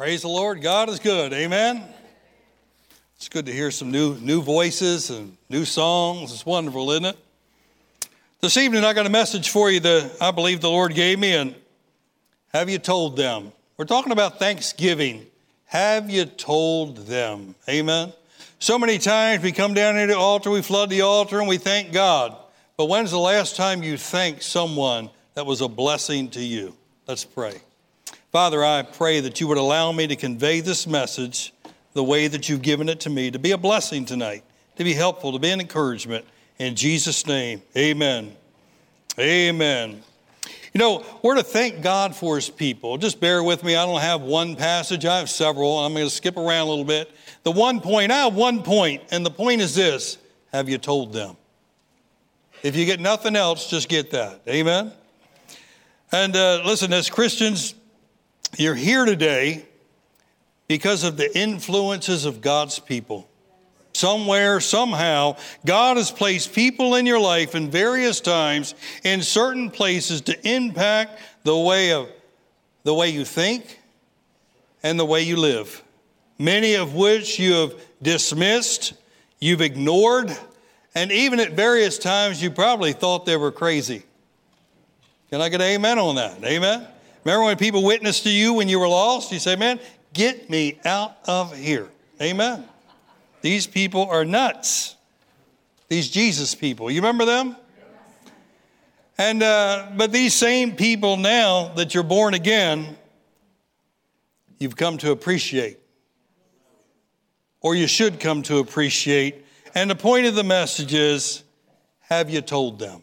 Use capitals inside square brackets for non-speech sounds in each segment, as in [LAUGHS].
Praise the Lord. God is good. Amen. It's good to hear some new new voices and new songs. It's wonderful, isn't it? This evening I got a message for you that I believe the Lord gave me and have you told them? We're talking about Thanksgiving. Have you told them? Amen. So many times we come down here to the altar, we flood the altar and we thank God. But when's the last time you thanked someone that was a blessing to you? Let's pray. Father, I pray that you would allow me to convey this message the way that you've given it to me, to be a blessing tonight, to be helpful, to be an encouragement. In Jesus' name, amen. Amen. You know, we're to thank God for his people. Just bear with me. I don't have one passage, I have several. I'm going to skip around a little bit. The one point, I have one point, and the point is this Have you told them? If you get nothing else, just get that. Amen. And uh, listen, as Christians, you're here today because of the influences of God's people. Somewhere, somehow, God has placed people in your life in various times in certain places to impact the way of the way you think and the way you live. Many of which you have dismissed, you've ignored, and even at various times you probably thought they were crazy. Can I get amen on that? Amen? Remember when people witnessed to you when you were lost? You say, man, get me out of here. Amen. These people are nuts. These Jesus people. You remember them? And uh, but these same people now that you're born again, you've come to appreciate, or you should come to appreciate. And the point of the message is, have you told them?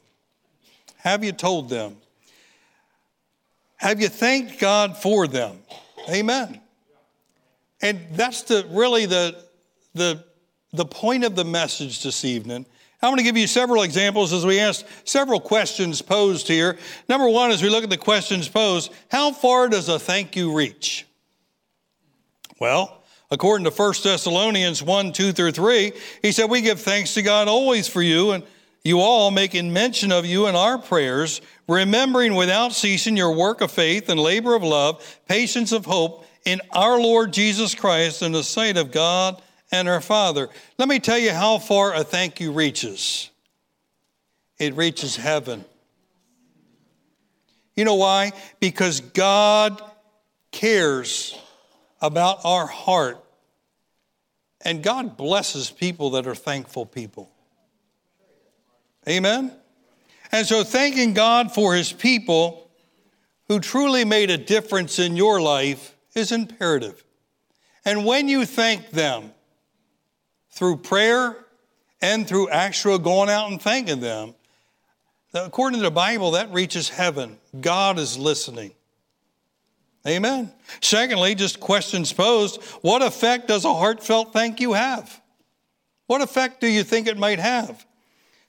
Have you told them? Have you thanked God for them? Amen. And that's the really the the the point of the message this evening. I'm going to give you several examples as we ask several questions posed here. Number one, as we look at the questions posed, how far does a thank you reach? Well, according to 1 Thessalonians 1 2 through 3, he said, We give thanks to God always for you and you all making mention of you in our prayers, remembering without ceasing your work of faith and labor of love, patience of hope in our Lord Jesus Christ in the sight of God and our Father. Let me tell you how far a thank you reaches it reaches heaven. You know why? Because God cares about our heart. And God blesses people that are thankful people. Amen? And so, thanking God for his people who truly made a difference in your life is imperative. And when you thank them through prayer and through actual going out and thanking them, according to the Bible, that reaches heaven. God is listening. Amen. Secondly, just questions posed what effect does a heartfelt thank you have? What effect do you think it might have?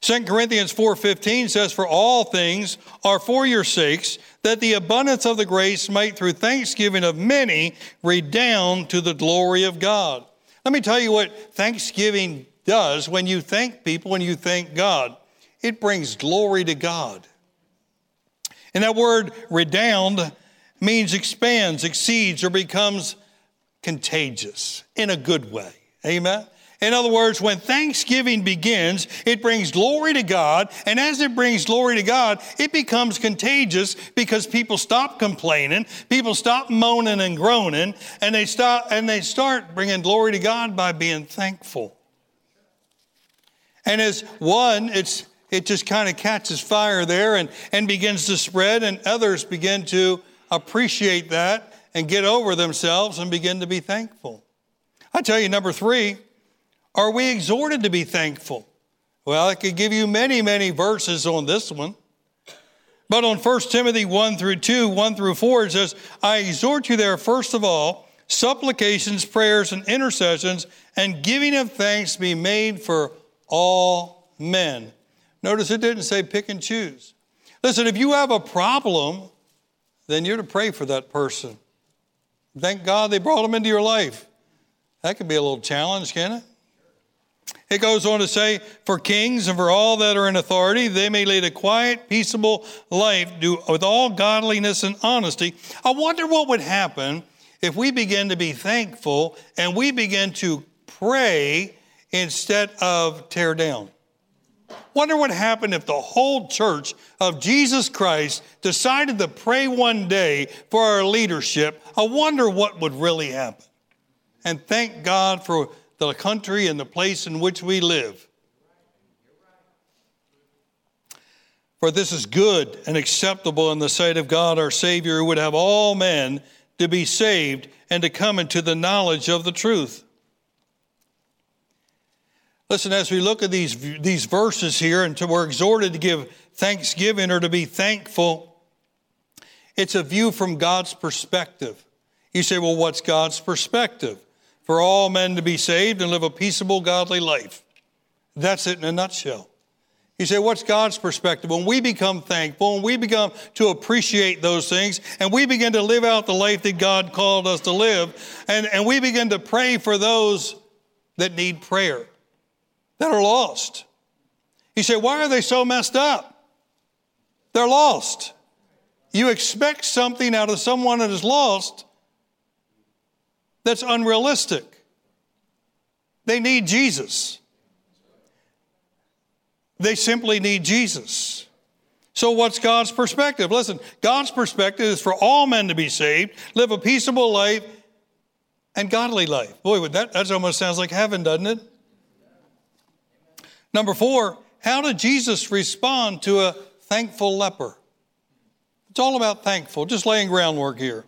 2 Corinthians 4:15 says for all things are for your sakes that the abundance of the grace might through thanksgiving of many redound to the glory of God. Let me tell you what thanksgiving does when you thank people when you thank God. It brings glory to God. And that word redound means expands, exceeds or becomes contagious in a good way. Amen. In other words, when Thanksgiving begins, it brings glory to God. And as it brings glory to God, it becomes contagious because people stop complaining, people stop moaning and groaning, and they, stop, and they start bringing glory to God by being thankful. And as one, it's, it just kind of catches fire there and, and begins to spread, and others begin to appreciate that and get over themselves and begin to be thankful. I tell you, number three, are we exhorted to be thankful? Well, I could give you many, many verses on this one. But on 1 Timothy 1 through 2, 1 through 4, it says, I exhort you there, first of all, supplications, prayers, and intercessions, and giving of thanks be made for all men. Notice it didn't say pick and choose. Listen, if you have a problem, then you're to pray for that person. Thank God they brought them into your life. That could be a little challenge, can't it? It goes on to say, for kings and for all that are in authority, they may lead a quiet, peaceable life with all godliness and honesty. I wonder what would happen if we begin to be thankful and we begin to pray instead of tear down. Wonder what happened if the whole church of Jesus Christ decided to pray one day for our leadership. I wonder what would really happen. And thank God for the country and the place in which we live. For this is good and acceptable in the sight of God our Savior, who would have all men to be saved and to come into the knowledge of the truth. Listen, as we look at these, these verses here, and to, we're exhorted to give thanksgiving or to be thankful, it's a view from God's perspective. You say, well, what's God's perspective? For all men to be saved and live a peaceable, godly life. That's it in a nutshell. You say, what's God's perspective? When we become thankful and we become to appreciate those things and we begin to live out the life that God called us to live and, and we begin to pray for those that need prayer that are lost. You say, why are they so messed up? They're lost. You expect something out of someone that is lost that's unrealistic. They need Jesus. They simply need Jesus. So, what's God's perspective? Listen, God's perspective is for all men to be saved, live a peaceable life, and godly life. Boy, that, that almost sounds like heaven, doesn't it? Number four, how did Jesus respond to a thankful leper? It's all about thankful, just laying groundwork here.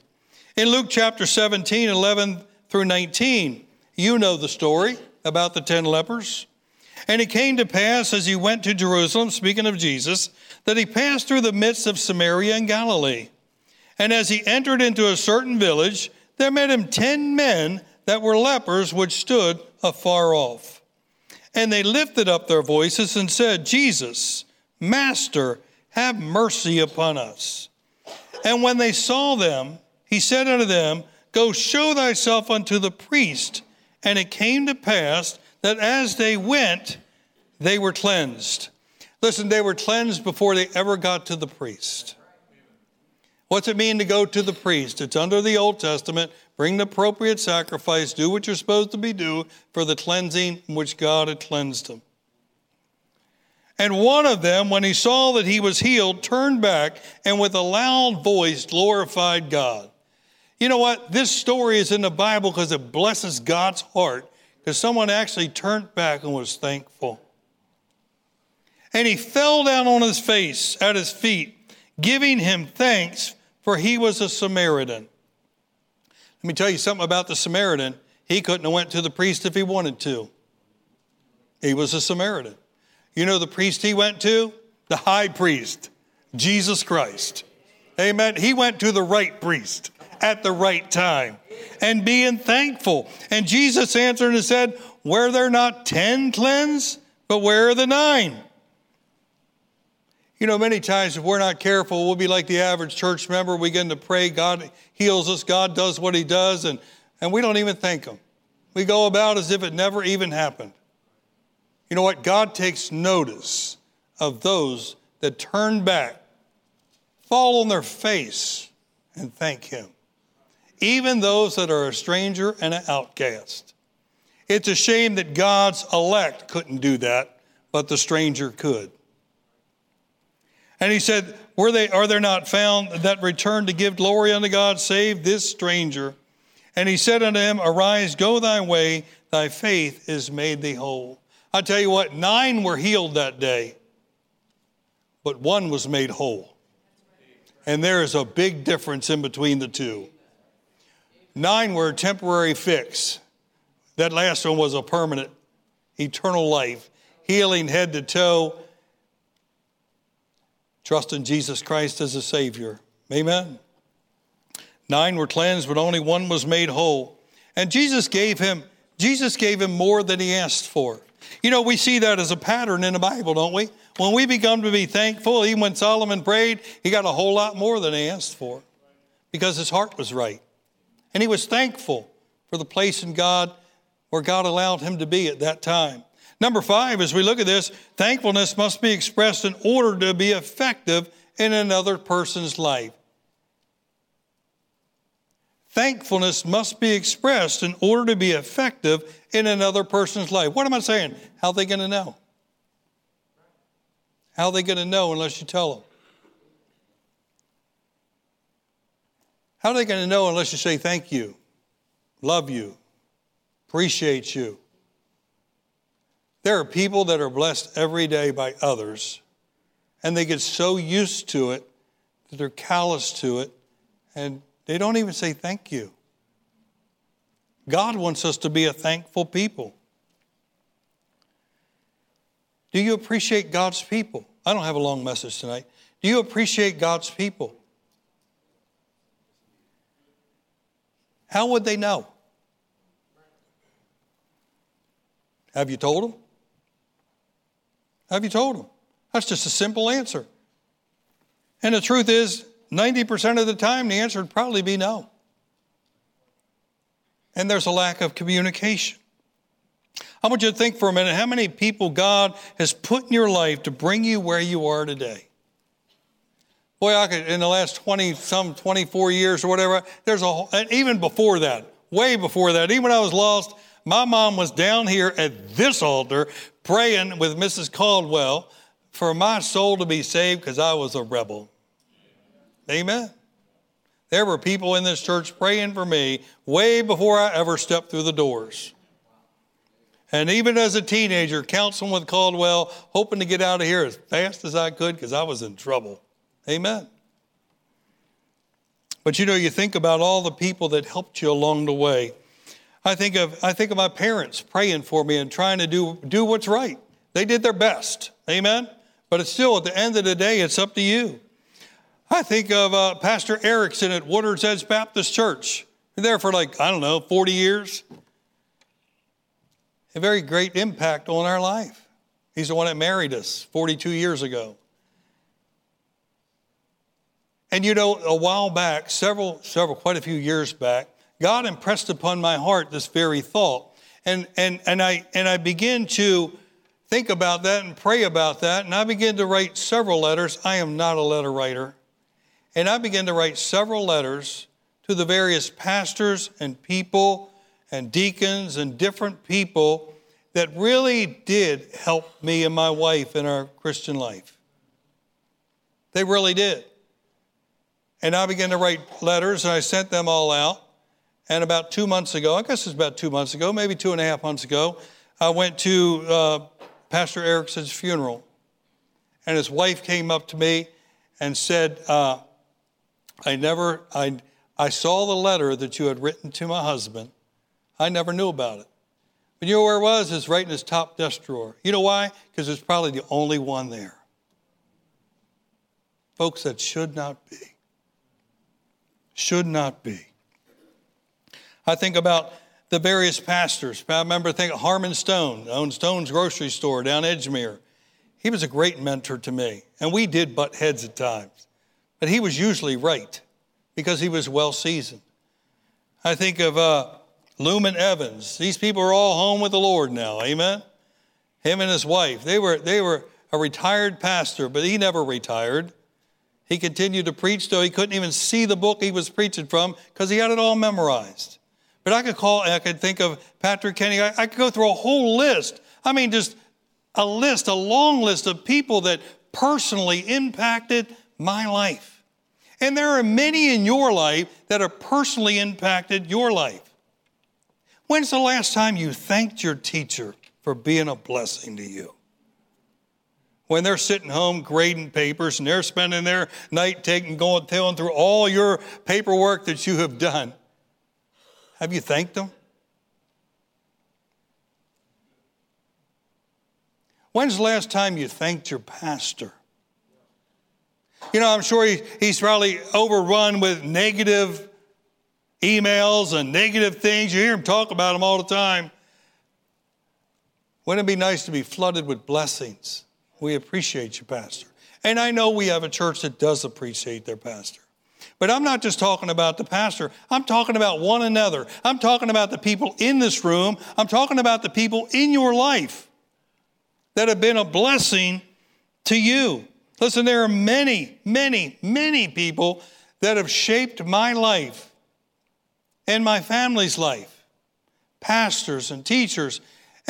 In Luke chapter 17, 11 through 19, you know the story about the 10 lepers. And it came to pass as he went to Jerusalem, speaking of Jesus, that he passed through the midst of Samaria and Galilee. And as he entered into a certain village, there met him ten men that were lepers, which stood afar off. And they lifted up their voices and said, Jesus, Master, have mercy upon us. And when they saw them, he said unto them, Go show thyself unto the priest. And it came to pass that as they went, they were cleansed. Listen, they were cleansed before they ever got to the priest. What's it mean to go to the priest? It's under the Old Testament. Bring the appropriate sacrifice, do what you're supposed to be do for the cleansing in which God had cleansed them. And one of them, when he saw that he was healed, turned back and with a loud voice glorified God. You know what? This story is in the Bible because it blesses God's heart because someone actually turned back and was thankful. And he fell down on his face at his feet, giving him thanks for he was a Samaritan. Let me tell you something about the Samaritan. He couldn't have went to the priest if he wanted to. He was a Samaritan. You know the priest he went to? The high priest, Jesus Christ. Amen. He went to the right priest at the right time and being thankful. And Jesus answered and said, Were there not ten cleansed? But where are the nine? You know, many times if we're not careful, we'll be like the average church member. We begin to pray, God heals us, God does what He does, and, and we don't even thank Him. We go about as if it never even happened. You know what? God takes notice of those that turn back, fall on their face, and thank Him. Even those that are a stranger and an outcast. It's a shame that God's elect couldn't do that, but the stranger could. And he said, Were they are there not found that return to give glory unto God, save this stranger? And he said unto him, Arise, go thy way, thy faith is made thee whole. I tell you what, nine were healed that day, but one was made whole. And there is a big difference in between the two. Nine were a temporary fix. That last one was a permanent, eternal life, healing head to toe Trust in Jesus Christ as a Savior. Amen. Nine were cleansed, but only one was made whole. And Jesus gave him, Jesus gave him more than he asked for. You know, we see that as a pattern in the Bible, don't we? When we become to be thankful, even when Solomon prayed, he got a whole lot more than he asked for because his heart was right. And he was thankful for the place in God where God allowed him to be at that time. Number five, as we look at this, thankfulness must be expressed in order to be effective in another person's life. Thankfulness must be expressed in order to be effective in another person's life. What am I saying? How are they going to know? How are they going to know unless you tell them? How are they going to know unless you say thank you, love you, appreciate you? There are people that are blessed every day by others, and they get so used to it that they're callous to it, and they don't even say thank you. God wants us to be a thankful people. Do you appreciate God's people? I don't have a long message tonight. Do you appreciate God's people? How would they know? Have you told them? Have you told them? That's just a simple answer. And the truth is, 90% of the time, the answer would probably be no. And there's a lack of communication. I want you to think for a minute how many people God has put in your life to bring you where you are today. Boy, I could, in the last 20, some 24 years or whatever, there's a, and even before that, way before that, even when I was lost, my mom was down here at this altar praying with Mrs. Caldwell for my soul to be saved because I was a rebel. Amen. There were people in this church praying for me way before I ever stepped through the doors. And even as a teenager, counseling with Caldwell, hoping to get out of here as fast as I could because I was in trouble. Amen. But you know, you think about all the people that helped you along the way. I think of I think of my parents praying for me and trying to do do what's right. They did their best. Amen. But it's still at the end of the day, it's up to you. I think of uh, Pastor Erickson at Water's Edge Baptist Church. There for like I don't know, 40 years. A very great impact on our life. He's the one that married us 42 years ago. And you know, a while back, several, several, quite a few years back, God impressed upon my heart this very thought. And, and, and, I, and I began to think about that and pray about that. And I began to write several letters. I am not a letter writer. And I began to write several letters to the various pastors and people and deacons and different people that really did help me and my wife in our Christian life. They really did. And I began to write letters and I sent them all out. And about two months ago, I guess it's about two months ago, maybe two and a half months ago, I went to uh, Pastor Erickson's funeral. And his wife came up to me and said, uh, I never, I, I saw the letter that you had written to my husband. I never knew about it. But you know where it was? It's right in his top desk drawer. You know why? Because it's probably the only one there. Folks, that should not be should not be. I think about the various pastors. I remember thinking Harmon Stone, owned Stone's grocery store down Edgemere. He was a great mentor to me, and we did butt heads at times. But he was usually right because he was well seasoned. I think of uh, Lumen Evans. These people are all home with the Lord now. Amen. Him and his wife. They were they were a retired pastor, but he never retired. He continued to preach, though he couldn't even see the book he was preaching from because he had it all memorized. But I could call, I could think of Patrick Kenny. I, I could go through a whole list. I mean, just a list, a long list of people that personally impacted my life. And there are many in your life that have personally impacted your life. When's the last time you thanked your teacher for being a blessing to you? When they're sitting home grading papers and they're spending their night taking, going, telling through all your paperwork that you have done. Have you thanked them? When's the last time you thanked your pastor? You know, I'm sure he, he's probably overrun with negative emails and negative things. You hear him talk about them all the time. Wouldn't it be nice to be flooded with blessings? We appreciate you, Pastor. And I know we have a church that does appreciate their pastor. But I'm not just talking about the pastor. I'm talking about one another. I'm talking about the people in this room. I'm talking about the people in your life that have been a blessing to you. Listen, there are many, many, many people that have shaped my life and my family's life, pastors and teachers.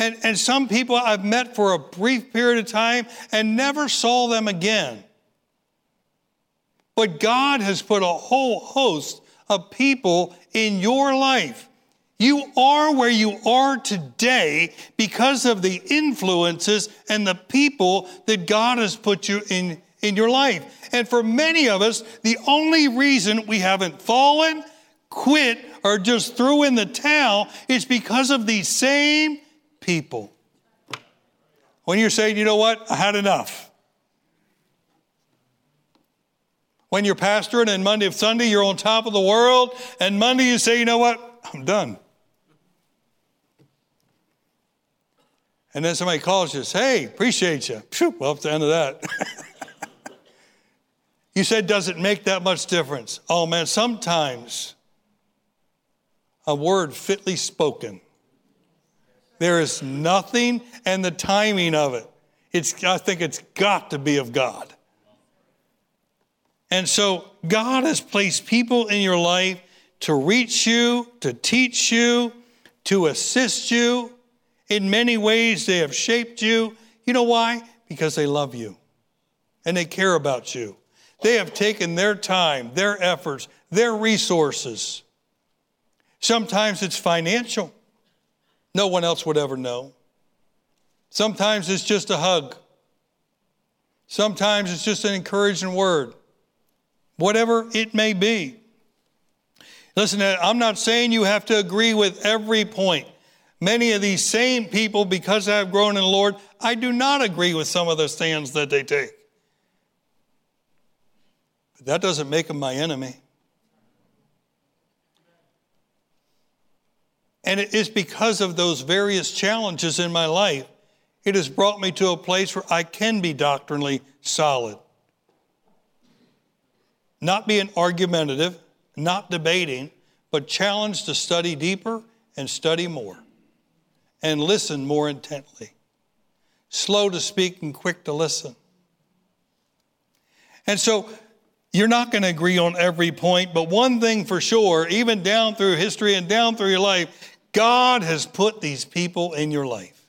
And, and some people I've met for a brief period of time and never saw them again. But God has put a whole host of people in your life. You are where you are today because of the influences and the people that God has put you in, in your life. And for many of us, the only reason we haven't fallen, quit, or just threw in the towel is because of these same people. When you're saying, you know what, I had enough. When you're pastoring and Monday of Sunday, you're on top of the world, and Monday you say, you know what, I'm done. And then somebody calls you, says, hey, appreciate you. well, it's the end of that. [LAUGHS] you said, does it make that much difference? Oh man, sometimes a word fitly spoken. There is nothing and the timing of it. It's, I think it's got to be of God. And so God has placed people in your life to reach you, to teach you, to assist you. In many ways, they have shaped you. You know why? Because they love you and they care about you. They have taken their time, their efforts, their resources. Sometimes it's financial. No one else would ever know. Sometimes it's just a hug. Sometimes it's just an encouraging word whatever it may be. Listen, uh, I'm not saying you have to agree with every point. Many of these same people, because I've grown in the Lord, I do not agree with some of the stands that they take. But that doesn't make them my enemy. And it is because of those various challenges in my life, it has brought me to a place where I can be doctrinally solid not being argumentative, not debating, but challenged to study deeper and study more and listen more intently. Slow to speak and quick to listen. And so you're not going to agree on every point, but one thing for sure, even down through history and down through your life, God has put these people in your life.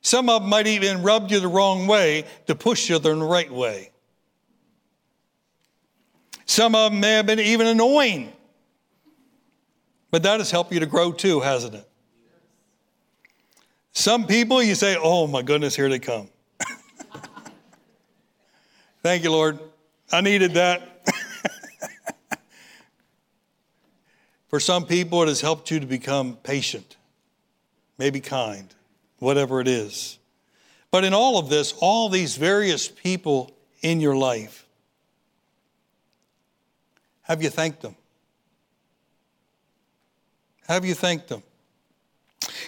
Some of them might even rub you the wrong way to push you the right way. Some of them may have been even annoying. But that has helped you to grow too, hasn't it? Some people you say, oh my goodness, here they come. [LAUGHS] Thank you, Lord. I needed that. For some people, it has helped you to become patient, maybe kind, whatever it is. But in all of this, all these various people in your life, have you thanked them? Have you thanked them?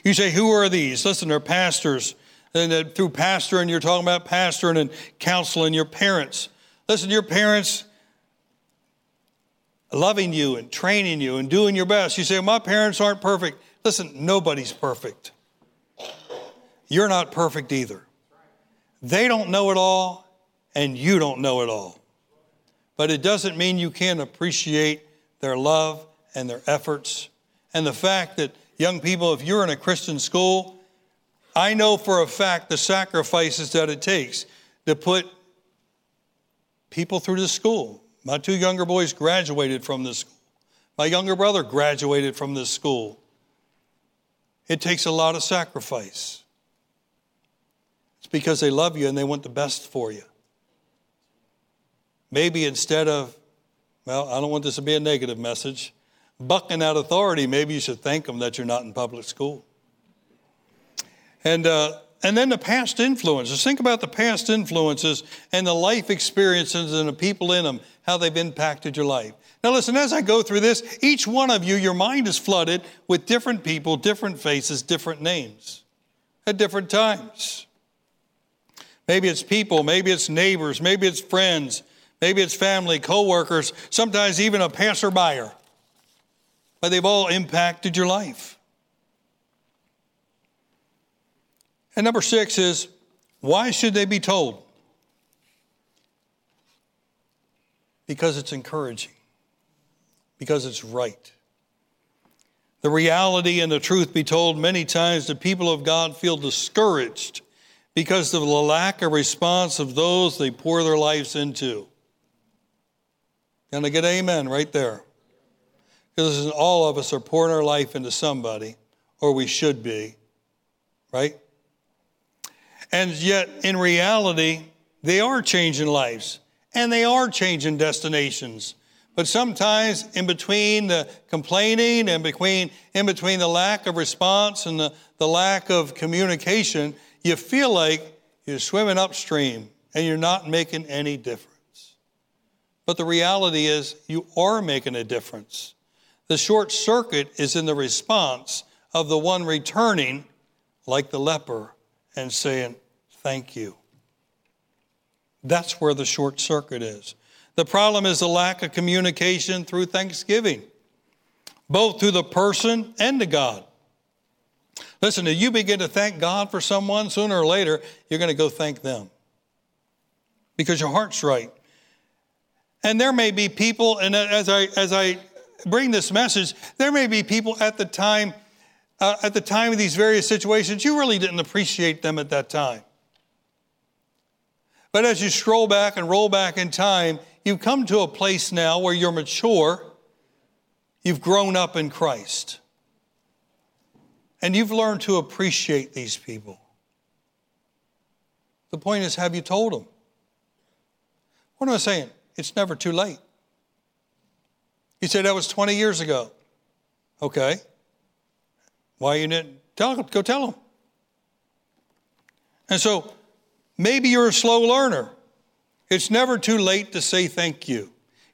You say, Who are these? Listen, they're pastors. And through pastor, and you're talking about pastoring and counseling your parents. Listen, your parents loving you and training you and doing your best. You say, My parents aren't perfect. Listen, nobody's perfect. You're not perfect either. They don't know it all, and you don't know it all but it doesn't mean you can't appreciate their love and their efforts. And the fact that young people, if you're in a Christian school, I know for a fact the sacrifices that it takes to put people through the school. My two younger boys graduated from this school. My younger brother graduated from this school. It takes a lot of sacrifice. It's because they love you and they want the best for you. Maybe instead of, well, I don't want this to be a negative message, bucking out authority, maybe you should thank them that you're not in public school. And, uh, and then the past influences. Think about the past influences and the life experiences and the people in them, how they've impacted your life. Now, listen, as I go through this, each one of you, your mind is flooded with different people, different faces, different names at different times. Maybe it's people, maybe it's neighbors, maybe it's friends, Maybe it's family, coworkers, sometimes even a passerby. But they've all impacted your life. And number six is why should they be told? Because it's encouraging, because it's right. The reality and the truth be told, many times the people of God feel discouraged because of the lack of response of those they pour their lives into. Can I get amen right there? Because all of us are pouring our life into somebody, or we should be, right? And yet, in reality, they are changing lives and they are changing destinations. But sometimes in between the complaining and between, in between the lack of response and the, the lack of communication, you feel like you're swimming upstream and you're not making any difference. But the reality is, you are making a difference. The short circuit is in the response of the one returning, like the leper, and saying, Thank you. That's where the short circuit is. The problem is the lack of communication through thanksgiving, both to the person and to God. Listen, if you begin to thank God for someone, sooner or later, you're going to go thank them because your heart's right. And there may be people, and as I, as I bring this message, there may be people at the time, uh, at the time of these various situations, you really didn't appreciate them at that time. But as you scroll back and roll back in time, you've come to a place now where you're mature, you've grown up in Christ, and you've learned to appreciate these people. The point is, have you told them? What am I saying? It's never too late. You said that was 20 years ago. Okay. Why you didn't tell them? Go tell them. And so maybe you're a slow learner. It's never too late to say thank you. you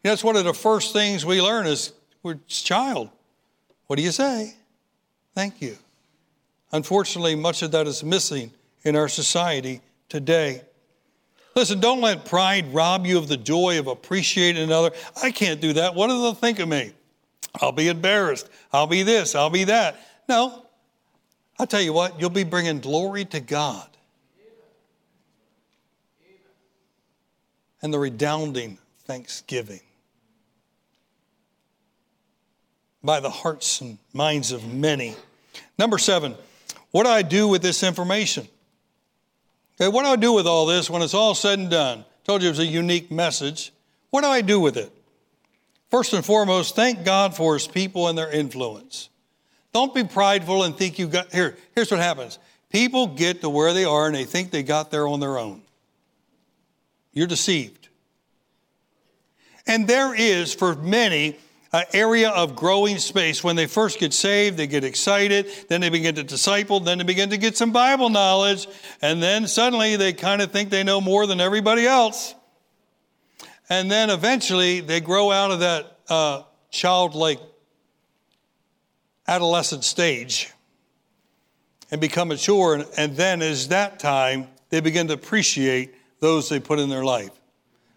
know, that's one of the first things we learn as we're child. What do you say? Thank you. Unfortunately, much of that is missing in our society today. Listen, don't let pride rob you of the joy of appreciating another. I can't do that. What do they think of me? I'll be embarrassed. I'll be this. I'll be that. No. I'll tell you what, you'll be bringing glory to God. And the redounding thanksgiving by the hearts and minds of many. Number seven, what do I do with this information? Okay, what do I do with all this when it's all said and done? I told you it was a unique message. What do I do with it? First and foremost, thank God for his people and their influence. Don't be prideful and think you've got here. Here's what happens. People get to where they are and they think they got there on their own. You're deceived. And there is for many an area of growing space. When they first get saved, they get excited, then they begin to disciple, then they begin to get some Bible knowledge, and then suddenly they kind of think they know more than everybody else. And then eventually they grow out of that uh, childlike adolescent stage and become mature. And, and then, as that time, they begin to appreciate those they put in their life.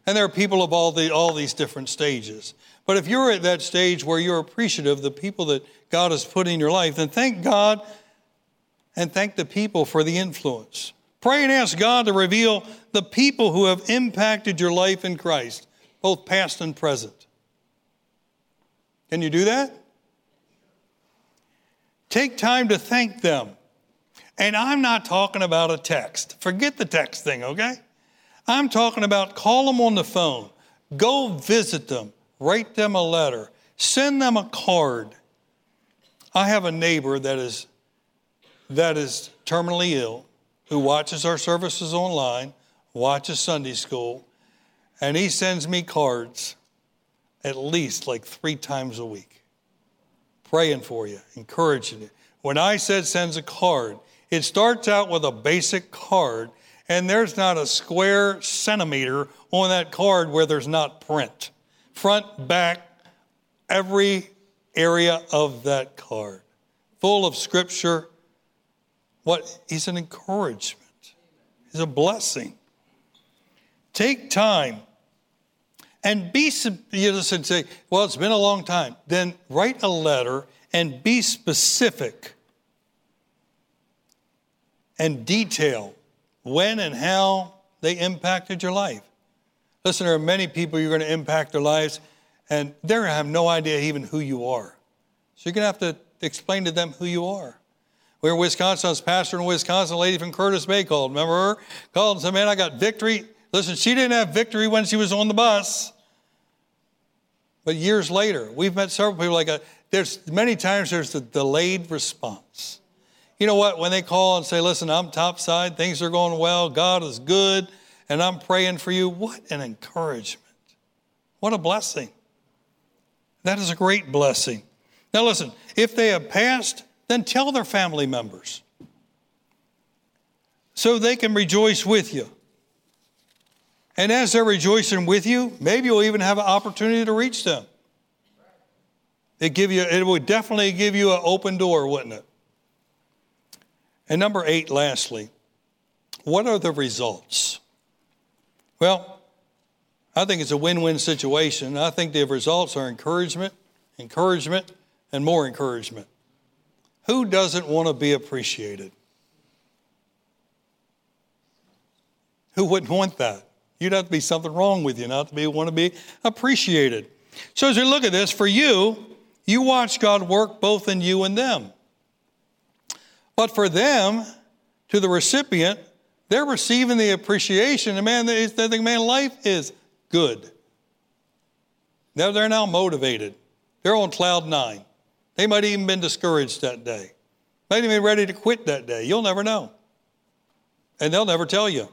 And there are people of all, the, all these different stages. But if you're at that stage where you're appreciative of the people that God has put in your life, then thank God and thank the people for the influence. Pray and ask God to reveal the people who have impacted your life in Christ, both past and present. Can you do that? Take time to thank them. And I'm not talking about a text. Forget the text thing, okay? I'm talking about call them on the phone, go visit them, write them a letter, send them a card. I have a neighbor that is that is terminally ill who watches our services online, watches Sunday school, and he sends me cards at least like 3 times a week. Praying for you, encouraging you. When I said sends a card, it starts out with a basic card and there's not a square centimeter on that card where there's not print front, back, every area of that card, full of scripture. What? He's an encouragement, he's a blessing. Take time and be, you listen, say, well, it's been a long time. Then write a letter and be specific and detail when and how they impacted your life. Listen, there are many people you're going to impact their lives, and they're going to have no idea even who you are. So you're going to have to, explain to them who you are. We were in Wisconsin. I was pastor in Wisconsin. A lady from Curtis Bay called. Remember her? Called and said, Man, I got victory. Listen, she didn't have victory when she was on the bus. But years later, we've met several people like that. There's many times there's the delayed response. You know what? When they call and say, Listen, I'm topside, things are going well, God is good, and I'm praying for you, what an encouragement. What a blessing. That is a great blessing. Now, listen, if they have passed, then tell their family members so they can rejoice with you. And as they're rejoicing with you, maybe you'll even have an opportunity to reach them. It give you it would definitely give you an open door, wouldn't it? And number 8 lastly, what are the results? Well, I think it's a win-win situation. I think the results are encouragement, encouragement, and more encouragement. Who doesn't want to be appreciated? Who wouldn't want that? You'd have to be something wrong with you not to be want to be appreciated. So as we look at this, for you, you watch God work both in you and them. But for them, to the recipient, they're receiving the appreciation. And man, they think, man, life is good. Now they're now motivated. They're on cloud nine. They might even been discouraged that day. Might even been ready to quit that day. You'll never know. And they'll never tell you.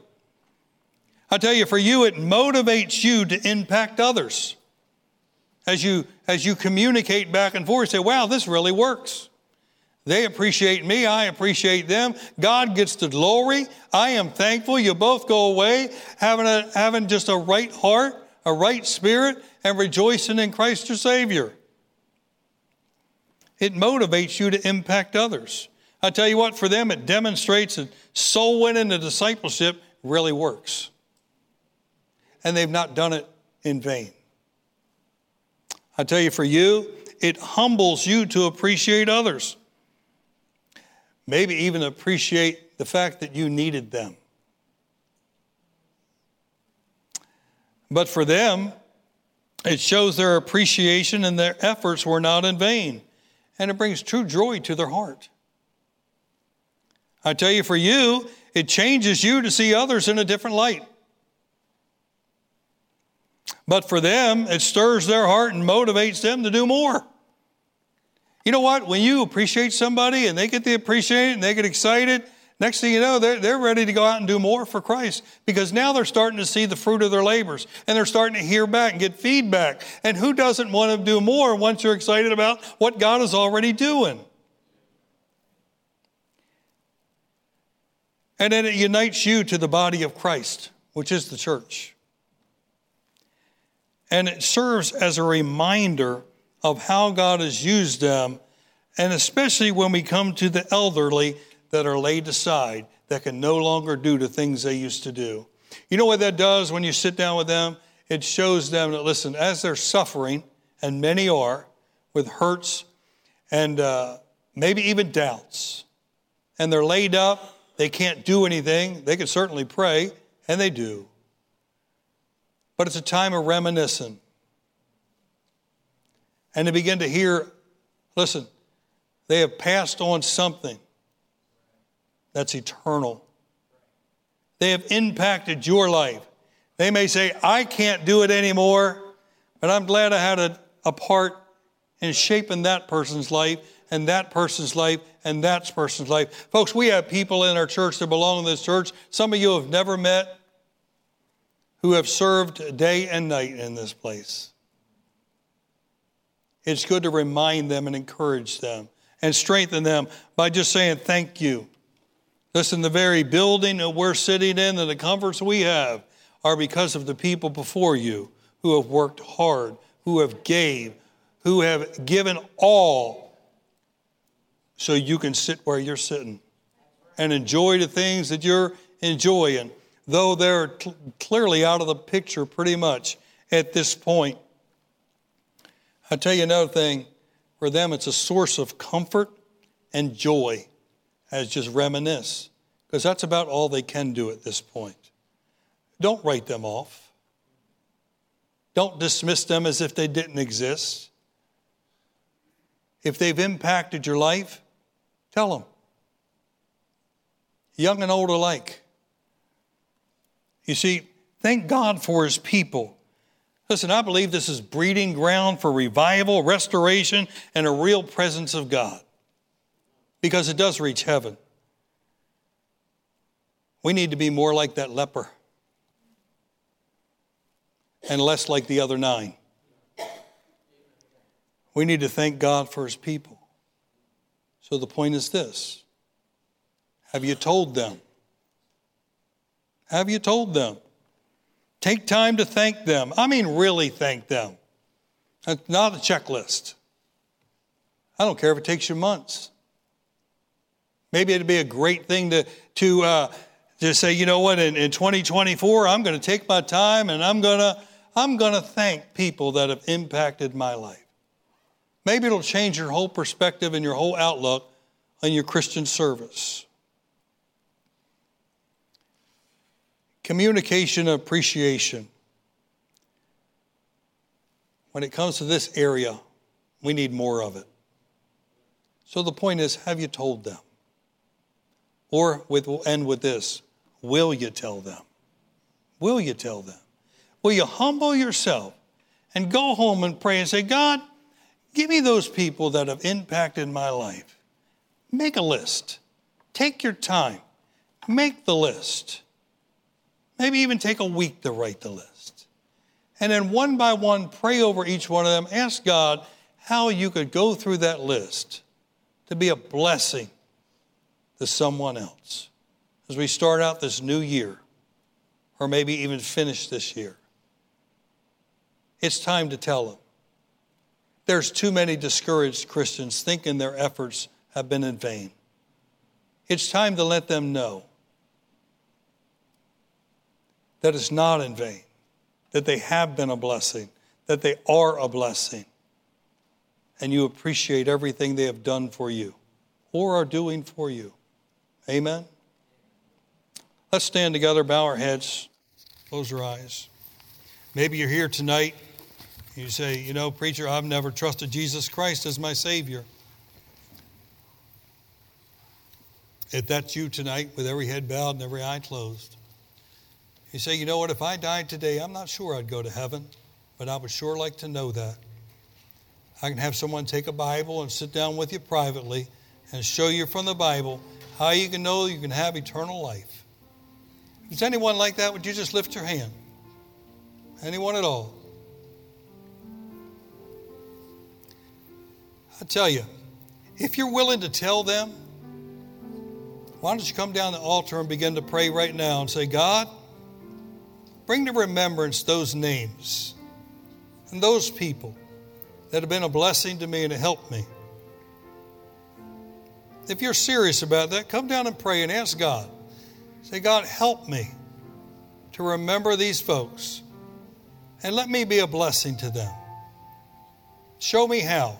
I tell you, for you, it motivates you to impact others. As you, as you communicate back and forth, say, wow, this really works. They appreciate me, I appreciate them. God gets the glory. I am thankful. You both go away having, a, having just a right heart, a right spirit, and rejoicing in Christ your Savior. It motivates you to impact others. I tell you what, for them, it demonstrates that soul winning and discipleship really works. And they've not done it in vain. I tell you, for you, it humbles you to appreciate others. Maybe even appreciate the fact that you needed them. But for them, it shows their appreciation and their efforts were not in vain and it brings true joy to their heart. I tell you, for you, it changes you to see others in a different light. But for them, it stirs their heart and motivates them to do more. You know what? When you appreciate somebody and they get the appreciation and they get excited, Next thing you know, they're, they're ready to go out and do more for Christ because now they're starting to see the fruit of their labors and they're starting to hear back and get feedback. And who doesn't want to do more once you're excited about what God is already doing? And then it unites you to the body of Christ, which is the church. And it serves as a reminder of how God has used them, and especially when we come to the elderly that are laid aside that can no longer do the things they used to do. You know what that does when you sit down with them? It shows them that, listen, as they're suffering, and many are, with hurts and uh, maybe even doubts, and they're laid up, they can't do anything, they can certainly pray, and they do. But it's a time of reminiscing. And to begin to hear, listen, they have passed on something that's eternal. They have impacted your life. They may say, I can't do it anymore, but I'm glad I had a, a part in shaping that person's life and that person's life and that person's life. Folks, we have people in our church that belong in this church. Some of you have never met who have served day and night in this place. It's good to remind them and encourage them and strengthen them by just saying thank you. Listen, the very building that we're sitting in and the comforts we have are because of the people before you who have worked hard, who have gave, who have given all so you can sit where you're sitting and enjoy the things that you're enjoying, though they're clearly out of the picture pretty much at this point. I'll tell you another thing for them, it's a source of comfort and joy as just reminisce, because that's about all they can do at this point. Don't write them off. Don't dismiss them as if they didn't exist. If they've impacted your life, tell them. Young and old alike. You see, thank God for his people. Listen, I believe this is breeding ground for revival, restoration, and a real presence of God because it does reach heaven. We need to be more like that leper and less like the other nine. We need to thank God for his people. So the point is this Have you told them? Have you told them? Take time to thank them. I mean, really thank them. Not a checklist. I don't care if it takes you months. Maybe it'd be a great thing to, to uh, say, you know what, in, in 2024, I'm going to take my time and I'm going to I'm going to thank people that have impacted my life. Maybe it'll change your whole perspective and your whole outlook on your Christian service. Communication appreciation. When it comes to this area, we need more of it. So the point is have you told them? Or with, we'll end with this will you tell them? Will you tell them? Will you humble yourself and go home and pray and say, God, give me those people that have impacted my life? Make a list. Take your time. Make the list. Maybe even take a week to write the list. And then one by one, pray over each one of them. Ask God how you could go through that list to be a blessing to someone else as we start out this new year, or maybe even finish this year. It's time to tell them. There's too many discouraged Christians thinking their efforts have been in vain. It's time to let them know that it's not in vain, that they have been a blessing, that they are a blessing, and you appreciate everything they have done for you or are doing for you. Amen. Let's stand together, bow our heads, close our eyes. Maybe you're here tonight and you say, you know, preacher, I've never trusted Jesus Christ as my Savior. If that's you tonight, with every head bowed and every eye closed, you say, you know what, if I died today, I'm not sure I'd go to heaven, but I would sure like to know that. I can have someone take a Bible and sit down with you privately and show you from the Bible how you can know you can have eternal life. If anyone like that, would you just lift your hand? Anyone at all? I tell you, if you're willing to tell them, why don't you come down the altar and begin to pray right now and say, God, bring to remembrance those names and those people that have been a blessing to me and have helped me. If you're serious about that, come down and pray and ask God. Say, God, help me to remember these folks and let me be a blessing to them. Show me how.